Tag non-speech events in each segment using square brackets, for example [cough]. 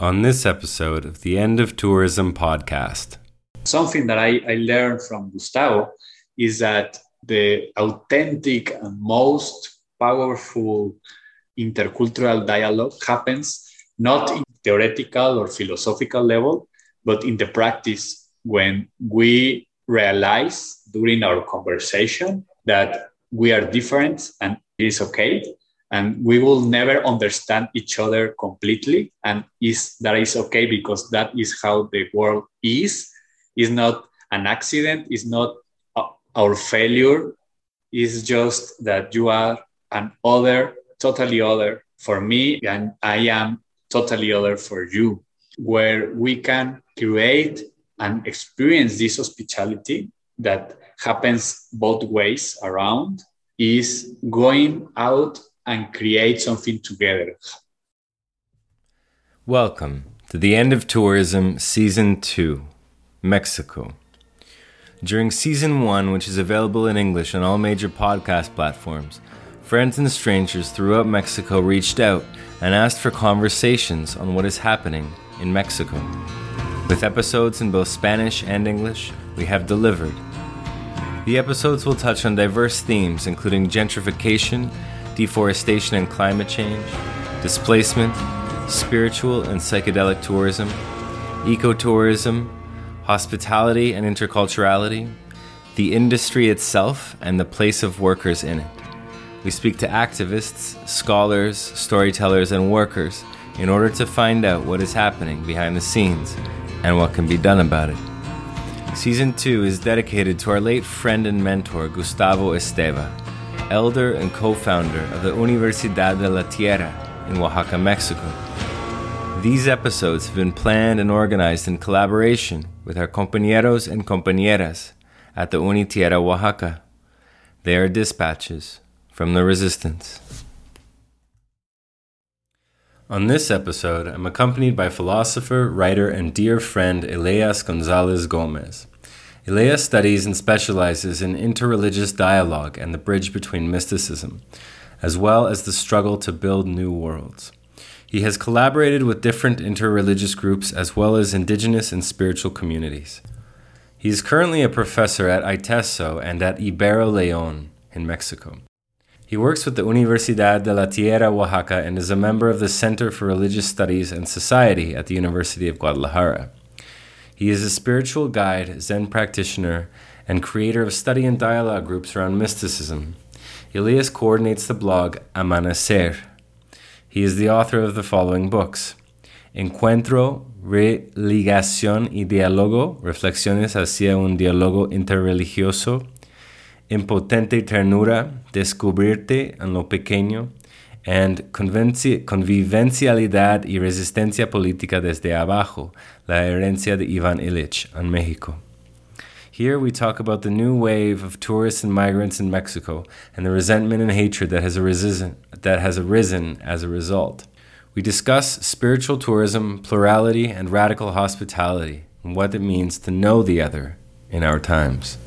on this episode of the End of Tourism podcast. Something that I, I learned from Gustavo is that the authentic and most powerful intercultural dialogue happens not in theoretical or philosophical level, but in the practice when we realize during our conversation that we are different and it is okay and we will never understand each other completely. And is that is okay because that is how the world is. Is not an accident. Is not our failure. Is just that you are an other totally other for me and i am totally other for you. Where we can create and experience this hospitality that happens both ways around is going out and create something together. Welcome to the end of tourism season 2, Mexico. During season 1, which is available in English on all major podcast platforms, friends and strangers throughout Mexico reached out and asked for conversations on what is happening in Mexico. With episodes in both Spanish and English, we have delivered. The episodes will touch on diverse themes including gentrification deforestation and climate change, displacement, spiritual and psychedelic tourism, ecotourism, hospitality and interculturality, the industry itself, and the place of workers in it. We speak to activists, scholars, storytellers, and workers in order to find out what is happening behind the scenes and what can be done about it. Season 2 is dedicated to our late friend and mentor, Gustavo Esteva elder and co founder of the Universidad de la Tierra in Oaxaca, Mexico. These episodes have been planned and organized in collaboration with our compañeros and compañeras at the Unitierra Oaxaca. They are dispatches from the resistance. On this episode, I'm accompanied by philosopher, writer, and dear friend Elias Gonzalez Gomez. Elias studies and specializes in interreligious dialogue and the bridge between mysticism, as well as the struggle to build new worlds. He has collaborated with different interreligious groups as well as indigenous and spiritual communities. He is currently a professor at ITESO and at Ibero León in Mexico. He works with the Universidad de la Tierra Oaxaca and is a member of the Center for Religious Studies and Society at the University of Guadalajara. He is a spiritual guide, Zen practitioner, and creator of study and dialogue groups around mysticism. Elias coordinates the blog Amanecer. He is the author of the following books Encuentro, Religación y Diálogo, Reflexiones hacia un diálogo interreligioso, Impotente Ternura, Descubrirte en lo pequeño, and Convivencialidad y Resistencia Política desde Abajo, La Herencia de Ivan Illich on Mexico. Here we talk about the new wave of tourists and migrants in Mexico and the resentment and hatred that has arisen, that has arisen as a result. We discuss spiritual tourism, plurality, and radical hospitality, and what it means to know the other in our times.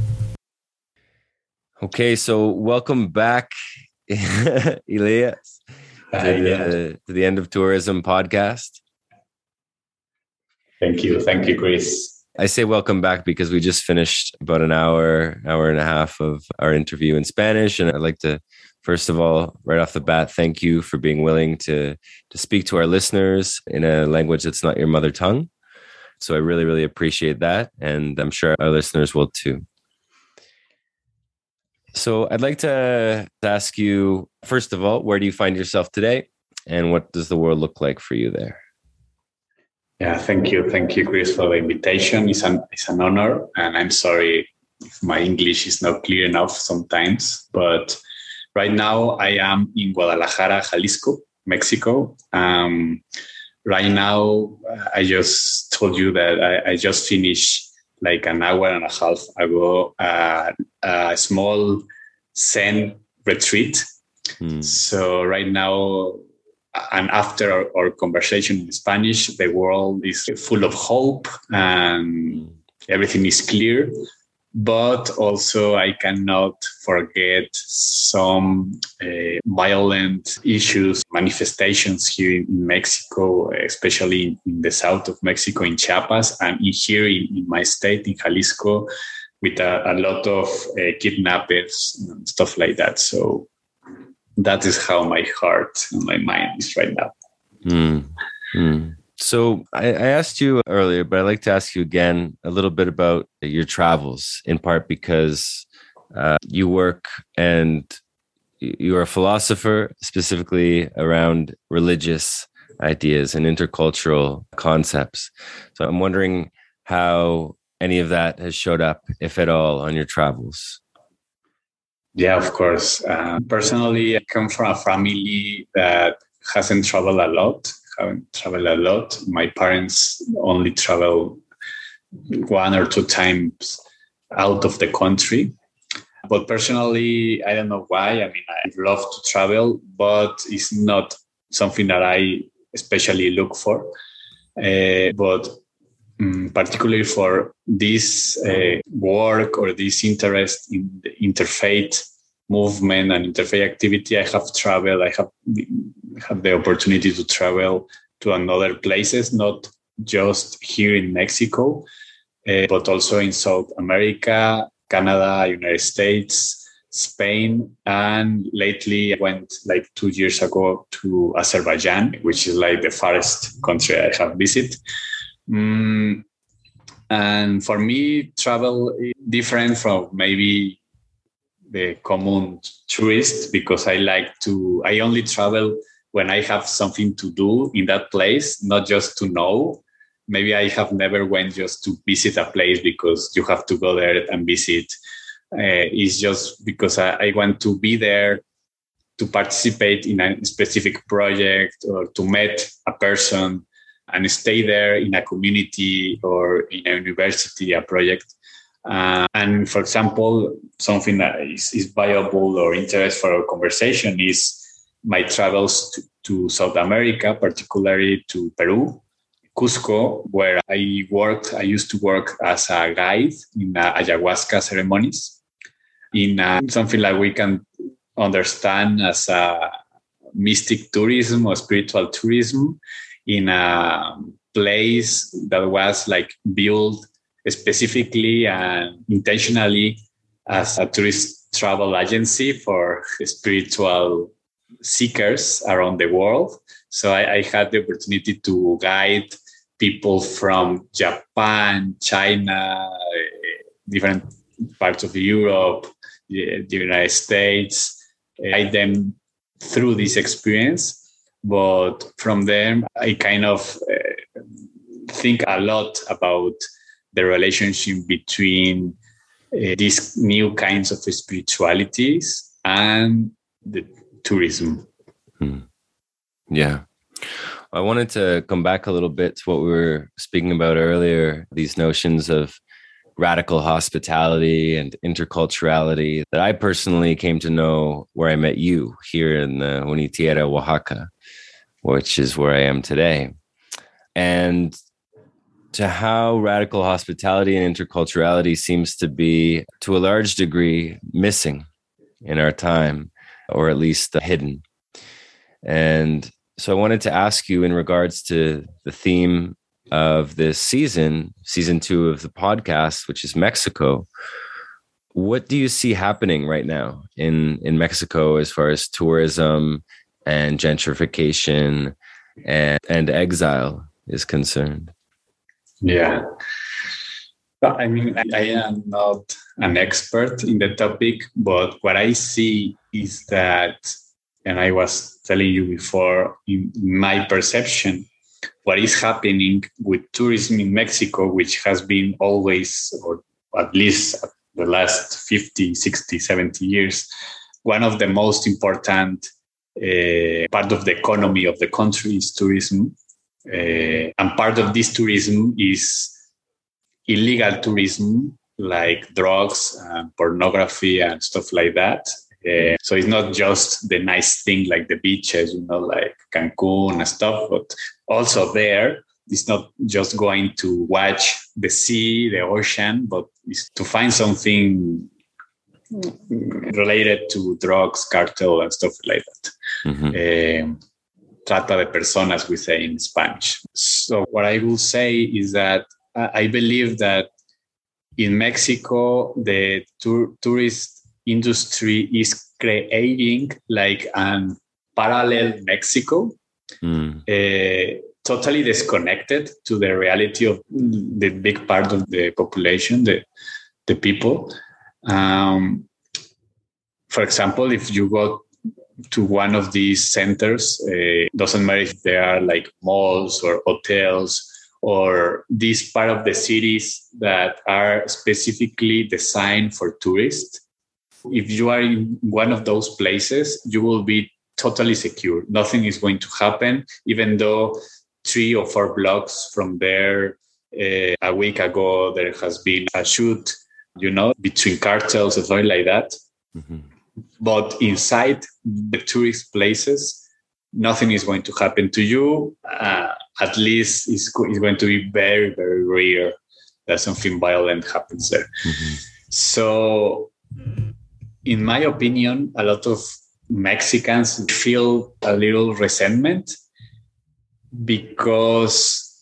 Okay, so welcome back, [laughs] Elias the, to the End of Tourism podcast. Thank you. Thank you, Chris. I say welcome back because we just finished about an hour, hour and a half of our interview in Spanish. And I'd like to, first of all, right off the bat, thank you for being willing to, to speak to our listeners in a language that's not your mother tongue. So I really, really appreciate that. And I'm sure our listeners will too. So I'd like to ask you, first of all, where do you find yourself today? And what does the world look like for you there? Yeah, thank you. Thank you, Chris, for the invitation. It's an, it's an honor. And I'm sorry if my English is not clear enough sometimes. But right now, I am in Guadalajara, Jalisco, Mexico. Um, right now, I just told you that I, I just finished like an hour and a half ago uh, a small Zen retreat. Mm. So right now, and after our, our, conversation in Spanish, the world is full of hope and everything is clear. But also I cannot forget some uh, violent issues, manifestations here in Mexico, especially in the south of Mexico, in Chiapas, and in here in, in my state, in Jalisco, with a, a lot of uh, kidnappers and stuff like that. So that is how my heart and my mind is right now. Mm. Mm. So I, I, asked you earlier, but I'd like to ask you again a little bit about your travels, in part because uh, you work and you're a philosopher, specifically around religious ideas and intercultural concepts. So I'm wondering how any of that has showed up, if at all, on your travels. Yeah, of course. Uh, personally, I come from a family that hasn't traveled a lot haven't traveled a lot. My parents only travel one or two times out of the country. But personally, I don't know why. I mean, I love to travel, but it's not something that I especially look for. Uh, but um, particularly for this uh, work or this interest in the interfaith movement and interfaith activity, I have traveled. I have had the opportunity to travel to another places, not just here in Mexico, uh, but also in South America, Canada, United States, Spain, and lately I went like two years ago to Azerbaijan, which is like the farthest country I have visited. Mm, and for me, travel is different from maybe the common tourist because I like to, I only travel when I have something to do in that place, not just to know. Maybe I have never went just to visit a place because you have to go there and visit. Uh, it's just because I, I want to be there to participate in a specific project or to meet a person and stay there in a community or in a university, a project. Uh, and for example, something that is, is viable or interest for our conversation is my travels to, to South America, particularly to Peru, Cusco, where I worked. I used to work as a guide in uh, ayahuasca ceremonies, in uh, something like we can understand as a mystic tourism or spiritual tourism in a place that was like built specifically and intentionally as a tourist travel agency for spiritual seekers around the world. So I, I had the opportunity to guide people from Japan, China, different parts of Europe, the United States, guide them through this experience. But from them, I kind of uh, think a lot about the relationship between uh, these new kinds of spiritualities and the tourism. Hmm. Yeah. I wanted to come back a little bit to what we were speaking about earlier these notions of radical hospitality and interculturality that I personally came to know where I met you here in the Unitierra, Oaxaca, which is where I am today. And to how radical hospitality and interculturality seems to be, to a large degree, missing in our time or at least hidden. And so I wanted to ask you in regards to the theme of this season, season two of the podcast, which is Mexico. What do you see happening right now in, in Mexico as far as tourism and gentrification and, and exile is concerned? Yeah. I mean, I am not an expert in the topic, but what I see is that, and I was telling you before, in my perception, what is happening with tourism in Mexico, which has been always, or at least the last 50, 60, 70 years, one of the most important uh, part of the economy of the country is tourism. Uh, and part of this tourism is illegal tourism like drugs, and pornography, and stuff like that. Uh, so it's not just the nice thing like the beaches, you know, like Cancun and stuff, but also there it's not just going to watch the sea, the ocean, but it's to find something related to drugs, cartel, and stuff like that. Mm-hmm. Um, trata de personas, we say in Spanish. So, what I will say is that I believe that in Mexico, the tour- tourist industry is creating like an parallel Mexico, mm. uh, totally disconnected to the reality of the big part of the population, the, the people. Um, for example, if you go to one of these centers, uh, doesn't matter if they are like malls or hotels or this part of the cities that are specifically designed for tourists. If you are in one of those places, you will be totally secure. Nothing is going to happen, even though three or four blocks from there, uh, a week ago, there has been a shoot, you know, between cartels or something like that. Mm-hmm. But inside the tourist places, nothing is going to happen to you. Uh, at least it's, it's, going to be very, very rare that something violent happens there. Mm-hmm. So, in my opinion, a lot of Mexicans feel a little resentment because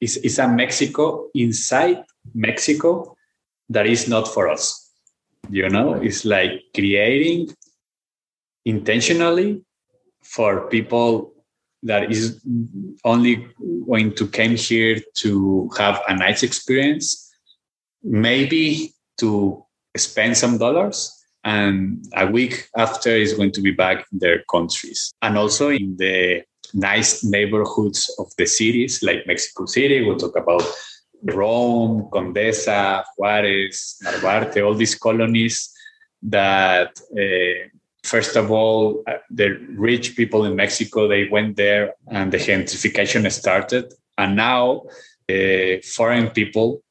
it's, it's a Mexico inside Mexico that is not for us. You know, it's like creating intentionally for people that is only going to come here to have a nice experience, maybe to spend some dollars, and a week after is going to be back in their countries. And also in the nice neighborhoods of the cities like Mexico City, we'll talk about Rome, Condesa, Juarez, Narvarte, all these colonies that uh, first of all, uh, the rich people in Mexico, they went there and the gentrification started. And now uh, foreign people,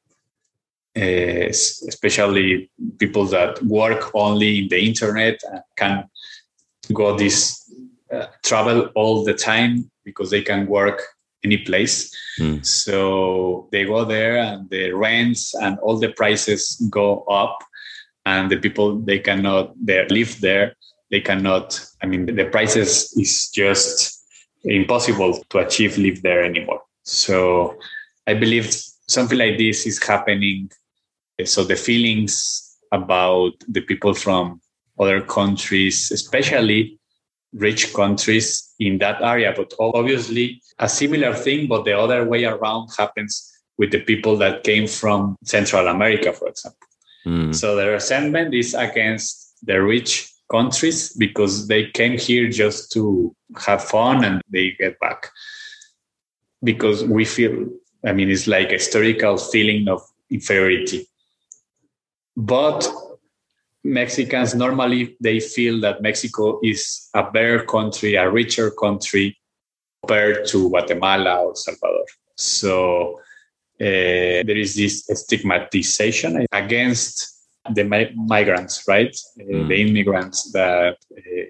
uh, especially people that work only in the internet, can go this uh, travel all the time because they can work any place. Mm. So they go there and the rents and all the prices go up and the people they cannot they live there they cannot i mean the prices is just impossible to achieve live there anymore so i believe something like this is happening so the feelings about the people from other countries especially rich countries in that area but obviously a similar thing but the other way around happens with the people that came from central america for example. Mm. so the resentment is against the rich countries because they came here just to have fun and they get back. Because we feel i mean it's like a historical feeling of inferiority. But mexicans normally they feel that mexico is a better country a richer country compared to guatemala or salvador so uh, there is this stigmatization against the mi- migrants, right? Mm. the immigrants that uh,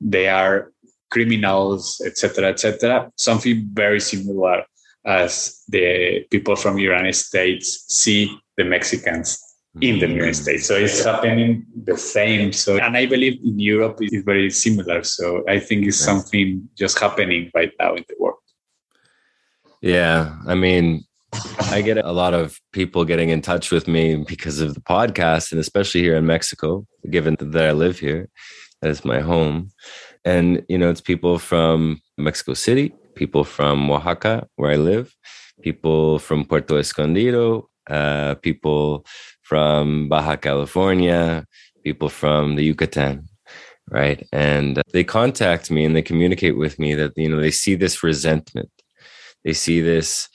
they are criminals, etc., etc. Something very similar as the people from the United States see the Mexicans in the United. States. So it's happening the same. So, and I believe in Europe it's very similar. So I think it's something just happening right now in the world. Yeah, I mean, I get a lot of people getting in touch with me because of the podcast, and especially here in Mexico, given that I live here, that is my home. And, you know, it's people from Mexico City, people from Oaxaca, where I live, people from Puerto Escondido, uh, people from Baja California, people from the Yucatan, right? And they contact me and they communicate with me that, you know, they see this resentment. They see this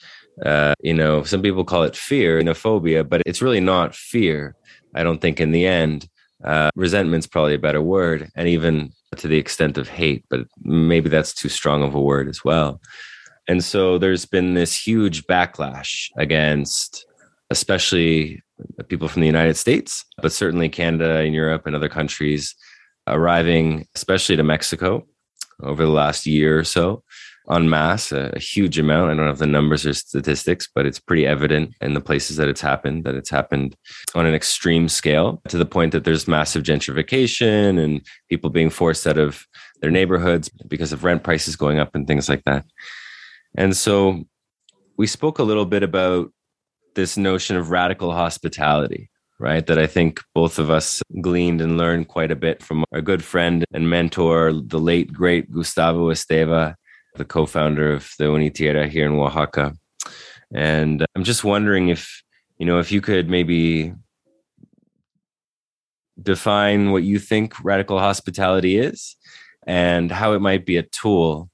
uh, you know, some people call it fear, xenophobia, but it's really not fear. I don't think in the end, uh, resentment's probably a better word, and even to the extent of hate, but maybe that's too strong of a word as well. And so there's been this huge backlash against, especially Uh, people from the United States, but certainly Canada and Europe and other countries arriving, especially to Mexico over the last year or so en masse, a, a, huge amount. I don't have the numbers or statistics, but it's pretty evident in the places that it's happened that it's happened on an extreme scale to the point that there's massive gentrification and people being forced out of their neighborhoods because of rent prices going up and things like that. And so we spoke a little bit about this notion of radical hospitality right? That I think both of us gleaned and learned quite a bit from our good friend and mentor, the late, great Gustavo Esteva, the co founder of the Unitierra here in Oaxaca. And I'm just wondering if, you know, if you could maybe define what you think radical hospitality is and how it might be a tool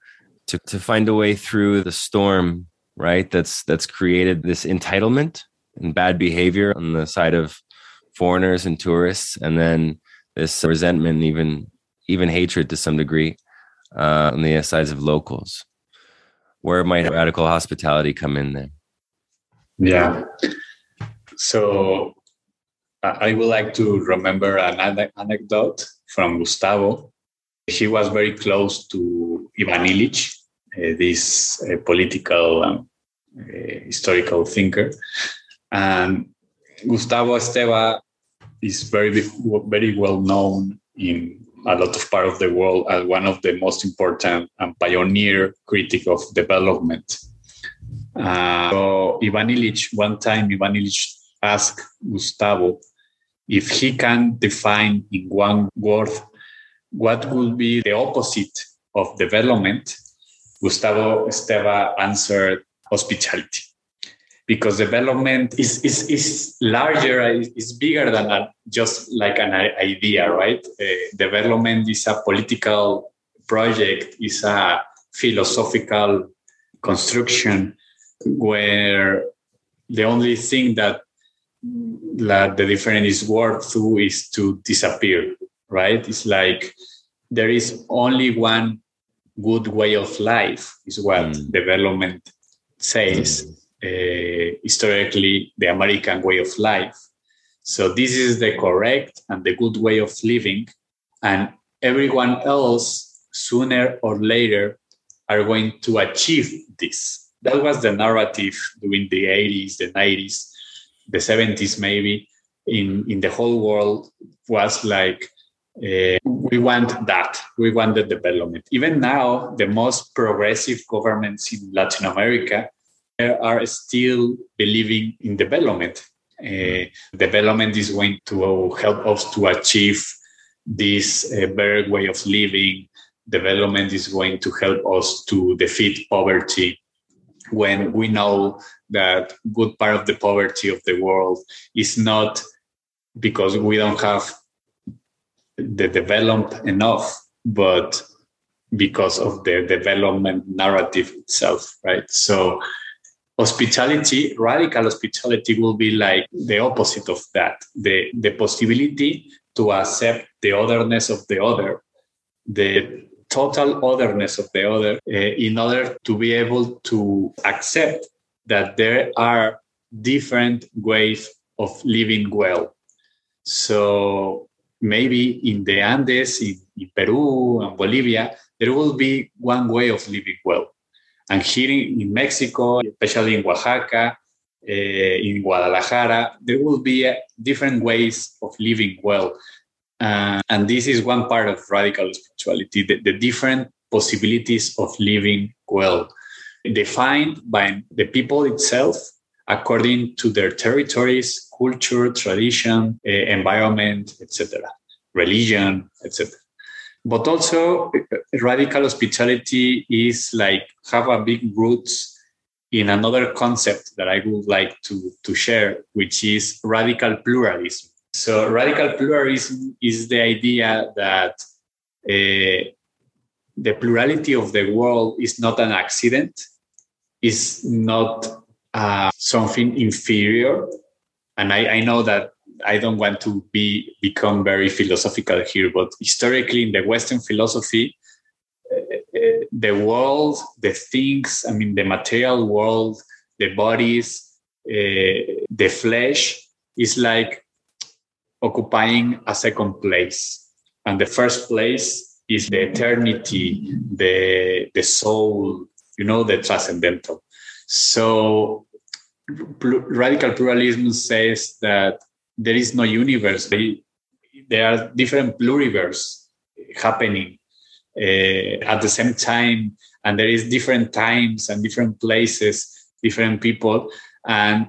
to, to find a way through the storm right that's that's created this entitlement and bad behavior on the side of foreigners and tourists, and then this resentment, even even hatred to some degree, uh, on the sides of locals. Where might radical hospitality come in there? Yeah. So I would like to remember an anecdote from Gustavo. He was very close to Ivan Illich, uh, this uh, political um, uh, historical thinker. And Gustavo Esteva is very very well known in a lot of part of the world as one of the most important and pioneer critic of development. Uh, so Ivan Illich, one time Ivan Illich asked Gustavo if he can define in one word what would be the opposite of development. Gustavo Esteva answered hospitality because development is, is, is larger, is bigger than a, just like an idea, right? Uh, development is a political project, is a philosophical construction where the only thing that, that the different is worth to is to disappear, right? It's like there is only one good way of life, is what mm. development says. Uh, historically the American way of life. So this is the correct and the good way of living, and everyone else sooner or later are going to achieve this. That was the narrative during the 80s, the 90s, the 70s, maybe in in the whole world was like uh, we want that. We want the development. Even now, the most progressive governments in Latin America are still believing in development. Uh, development is going to help us to achieve this uh, better way of living. Development is going to help us to defeat poverty when we know that good part of the poverty of the world is not because we don't have the developed enough, but because of the development narrative itself, right? So hospitality, radical hospitality will be like the opposite of that. The, the possibility to accept the otherness of the other, the total otherness of the other, uh, in order to be able to accept that there are different ways of living well. So maybe in the Andes, in, in Peru and Bolivia, there will be one way of living well and here in, in Mexico, especially in Oaxaca, uh, in Guadalajara, there will be uh, different ways of living well. Uh, and this is one part of radical spirituality the, the, different possibilities of living well, defined by the people itself according to their territories, culture, tradition, uh, environment, etc., religion, etc but also radical hospitality is like have a big roots in another concept that I would like to, to share, which is radical pluralism. So, radical pluralism is the idea that uh, the plurality of the world is not an accident, is not uh, something inferior. And I, I know that I don't want to be become very philosophical here, but historically in the Western philosophy, uh, the world, the things, I mean, the material world, the bodies, uh, the flesh is like occupying a second place. And the first place is the eternity, the, the soul, you know, the transcendental. So pl- radical pluralism says that there is no universe. There are different pluriverse happening uh, at the same time, and there is different times and different places, different people, and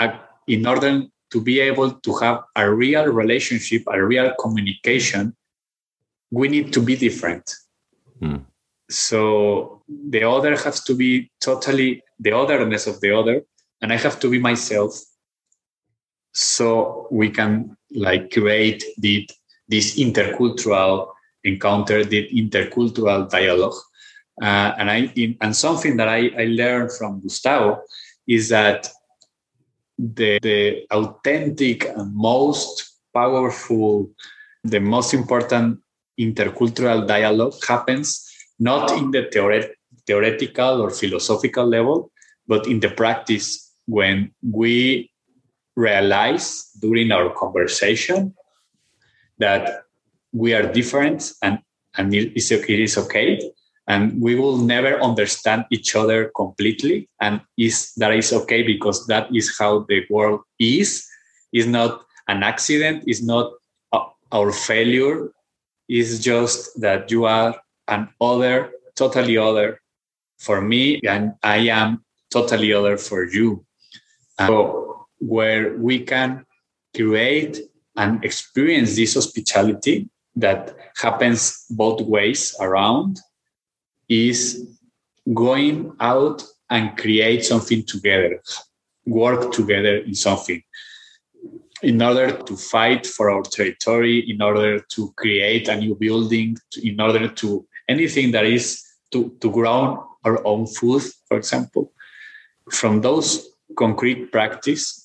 uh, in order to be able to have a real relationship, a real communication, we need to be different. Hmm. So the other has to be totally the otherness of the other, and I have to be myself. So we can like create the, this intercultural encounter, the intercultural dialogue. Uh, and I in, and something that I, I learned from Gustavo is that the, the authentic and most powerful, the most important intercultural dialogue happens not in the theoret- theoretical or philosophical level, but in the practice when we realize during our conversation that we are different and, and it is, it is okay. And we will never understand each other completely. And is that is okay because that is how the world is. Is not an accident. Is not our failure. Is just that you are an other totally other for me. And i am totally other for you. So where we can create and experience this hospitality that happens both ways around is going out and create something together, work together in something in order to fight for our territory, in order to create a new building, in order to anything that is to, to grow our own food, for example. From those concrete practice,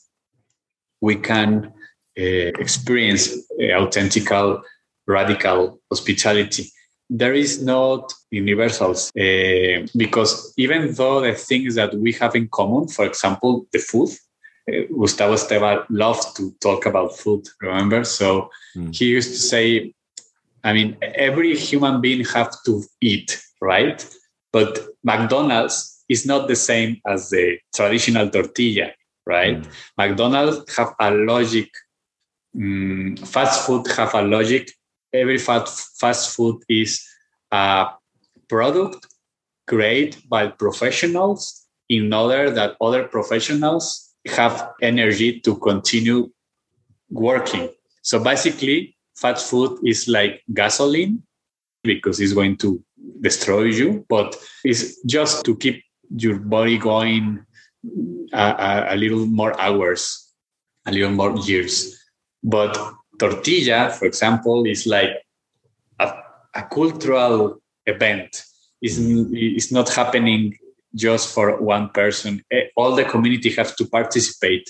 we can uh, experience uh, authentic, radical hospitality there is not universals uh, because even though the things that we have in common, for example, the food, uh, Gustavo Esteva loved to talk about food, remember? So mm. he used to say, I mean, every human being have to eat, right? But McDonald's is not the same as the traditional tortilla, right? Mm. McDonald's have a logic. Um, fast food have a logic every fast, fast food is a product created by professionals in order that other professionals have energy to continue working. So basically, fast food is like gasoline because it's going to destroy you, but it's just to keep your body going a, a, little more hours, a little more years. But tortilla, for example, is like a, a cultural event. It's, it's not happening just for one person. Eh, all the community have to participate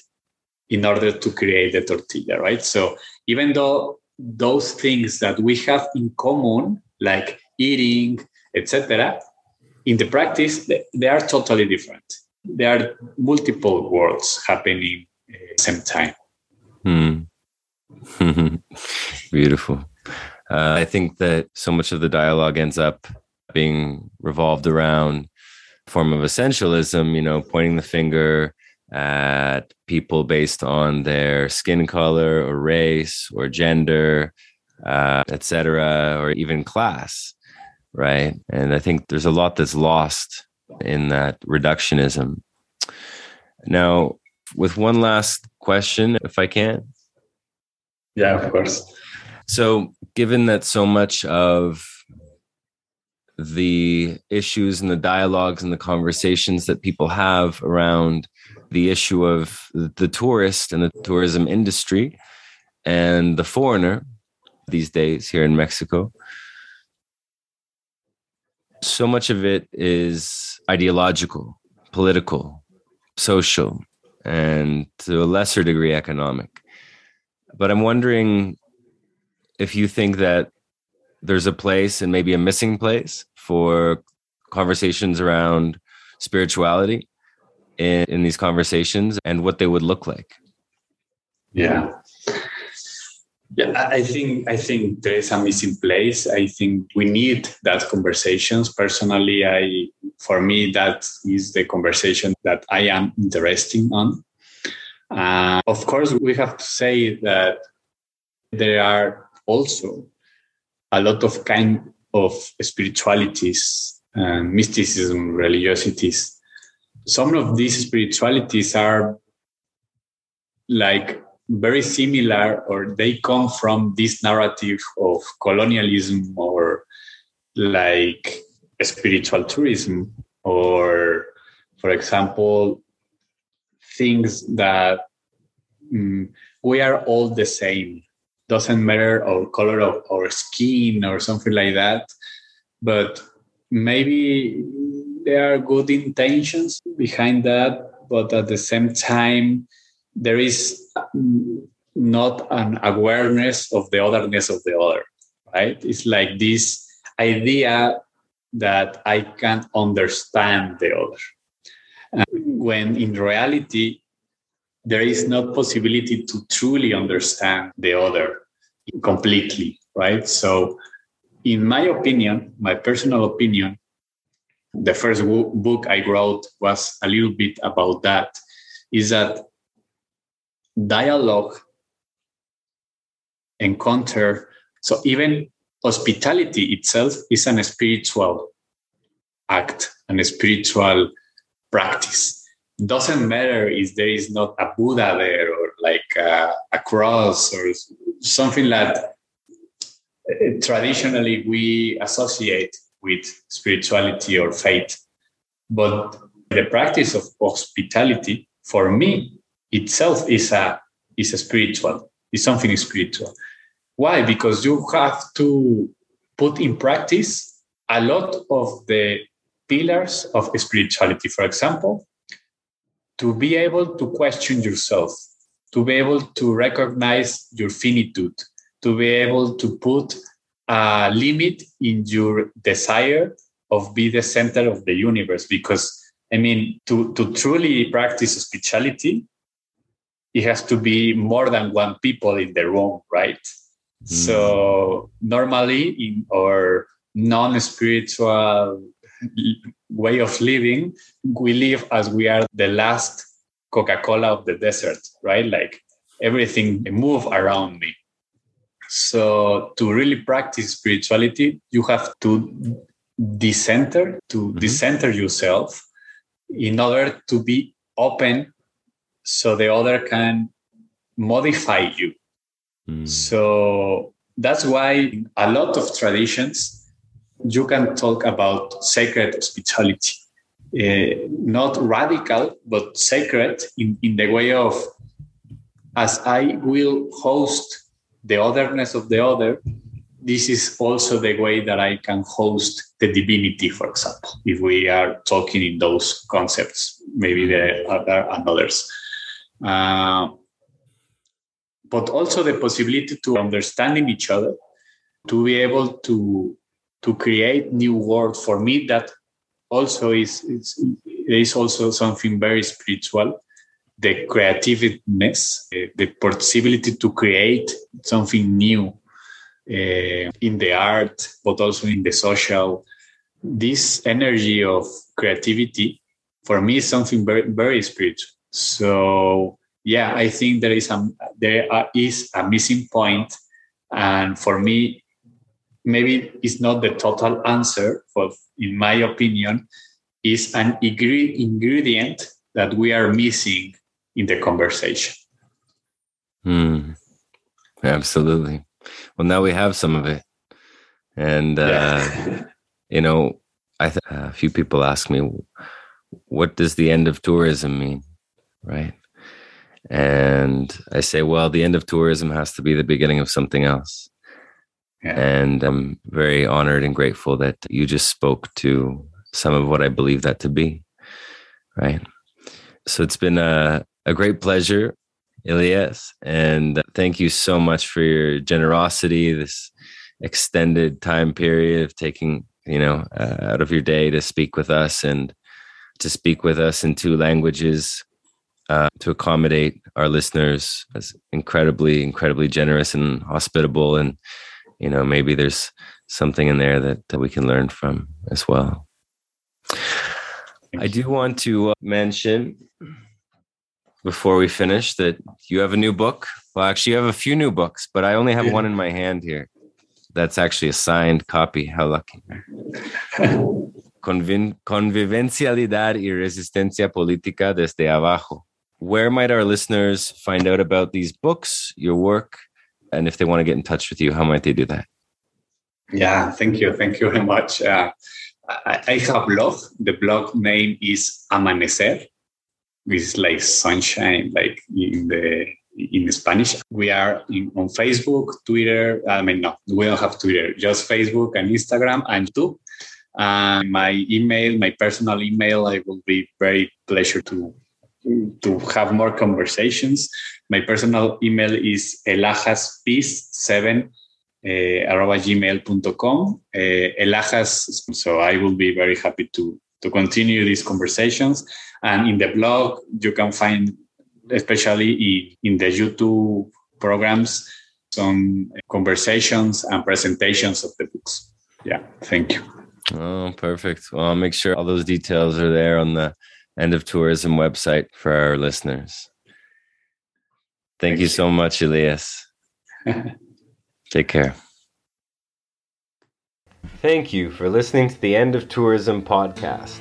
in order to create the tortilla, right? So even though those things that we have in common, like eating, etc., in the practice they, they, are totally different. There are multiple worlds happening at the same time. Hmm. [laughs] Beautiful. Uh, I think that so much of the dialogue ends up being revolved around form of essentialism, you know, pointing the finger at people based on their skin color or race or gender, uh, etc., or even class, right? And I think there's a lot that's lost in that reductionism. Now, with one last question, if I can. Yeah, of course. So, given that so much of the issues and the dialogues and the conversations that people have around the issue of the tourist and the tourism industry and the foreigner these days here in Mexico, so much of it is ideological, political, social, and to a lesser degree, economic. But I'm wondering if you think that there's a place and maybe a missing place for conversations around spirituality in, in these conversations and what they would look like. Yeah. Yeah, I think I think there is a missing place. I think we need that conversations. Personally, I for me that is the conversation that I am interested on. Uh, of course, we have to say that there are also a lot of kind of spiritualities and mysticism, religiosities. Some of these spiritualities are like very similar or they come from this narrative of colonialism or like spiritual tourism or for example things that um, we are all the same. Doesn't matter our color of our skin or something like that but maybe there are good intentions behind that but at the same time there is not an awareness of the otherness of the other right? It's like this idea that i can't understand the other. When in reality there is not possibility to truly understand the other completely right? So in my opinion my personal opinion the first book i wrote was a little bit about that is that dialogue encounter so even hospitality itself is an spiritual act and a spiritual practice doesn't matter if there is not a Buddha there or like a, a cross or something that uh, traditionally we associate with spirituality or faith. But the practice of hospitality, for me, itself is a is a spiritual, is something spiritual. Why? Because you have to put in practice a lot of the pillars of spirituality. For example, to be able to question yourself, to be able to recognize your finitude, to be able to put a limit in your desire of be the center of the universe. Because I mean, to, to truly practice spirituality, it has to be more than one people in the room, right? Mm. So normally in our non-spiritual way of living, we live as we are the last Coca Cola of the desert, right? Like everything move around me. So to really practice spirituality, you have to decenter, to mm-hmm. decenter yourself in order to be open so the other can modify you. Mm. So that's why a lot of traditions you can talk about sacred hospitality. Uh, not radical, but sacred in, in the way of as I will host the otherness of the other, this is also the way that I can host the divinity, for example, if we are talking in those concepts, maybe the other and others. Uh, but also the possibility to understanding each other, to be able to to create new world. For me that also is it's, is also something very spiritual. The creativeness the possibility to create something new uh, in the art but also in the social. This energy of creativity for me is something very very spiritual so yeah i think there is a there is a missing point and for me maybe it's not the total answer, but in my opinion, is an ingredient that we are missing in the conversation. Hmm. Absolutely. Well, now we have some of it, and uh, yeah. [laughs] you know, I th- a few people ask me, "What does the end of tourism mean?" Right? And I say, well, the end of tourism has to be the beginning of something else. Yeah. And I'm very honored and grateful that you just spoke to some of what I believe that to be. Right. So it's been a, a great pleasure, Elias. And thank you so much for your generosity, this extended time period of taking, you know, uh, out of your day to speak with us and to speak with us in two languages uh, to accommodate our listeners as incredibly, incredibly generous and hospitable. And, you know, maybe there's something in there that, that we can learn from as well. I do want to uh, mention before we finish that you have a new book. Well, actually, you have a few new books, but I only have yeah. one in my hand here. That's actually a signed copy. How lucky. [laughs] Convivencialidad y Resistencia Política desde Abajo. Where might our listeners find out about these books, your work, and if they want to get in touch with you, how might they do that? Yeah, thank you. Thank you very much. Uh, I, I have a blog. The blog name is Amanecer, is like sunshine, like in the in Spanish. We are in, on Facebook, Twitter. I mean, no, we don't have Twitter, just Facebook and Instagram and YouTube. And my email, my personal email, I will be very pleasure to to have more conversations. My personal email is eliaspeace7 uh, arroba gmail.com. Uh, Elías, so I will be very happy to, to continue these conversations. And in the blog, you can find, especially in, in the YouTube programs, some conversations and presentations of the books. Yeah, thank you. Oh, perfect. Well, I'll make sure all those details are there on the End of Tourism website for our listeners. Thank, Thank you so much, Elias. [laughs] Take care. Thank you for listening to the End of Tourism podcast.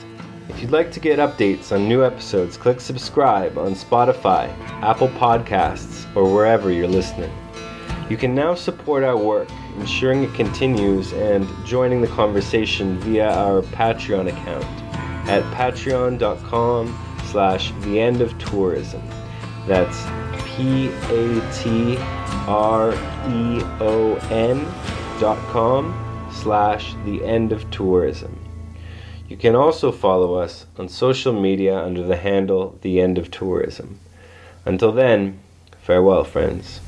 If you'd like to get updates on new episodes, click subscribe on Spotify, Apple Podcasts, or wherever you're listening. You can now support our work, ensuring it continues and joining the conversation via our Patreon account at patreon.com slash the end of tourism. That's P A T R E O N dot com slash the end of tourism. You can also follow us on social media under the handle the end of tourism. Until then, farewell, friends.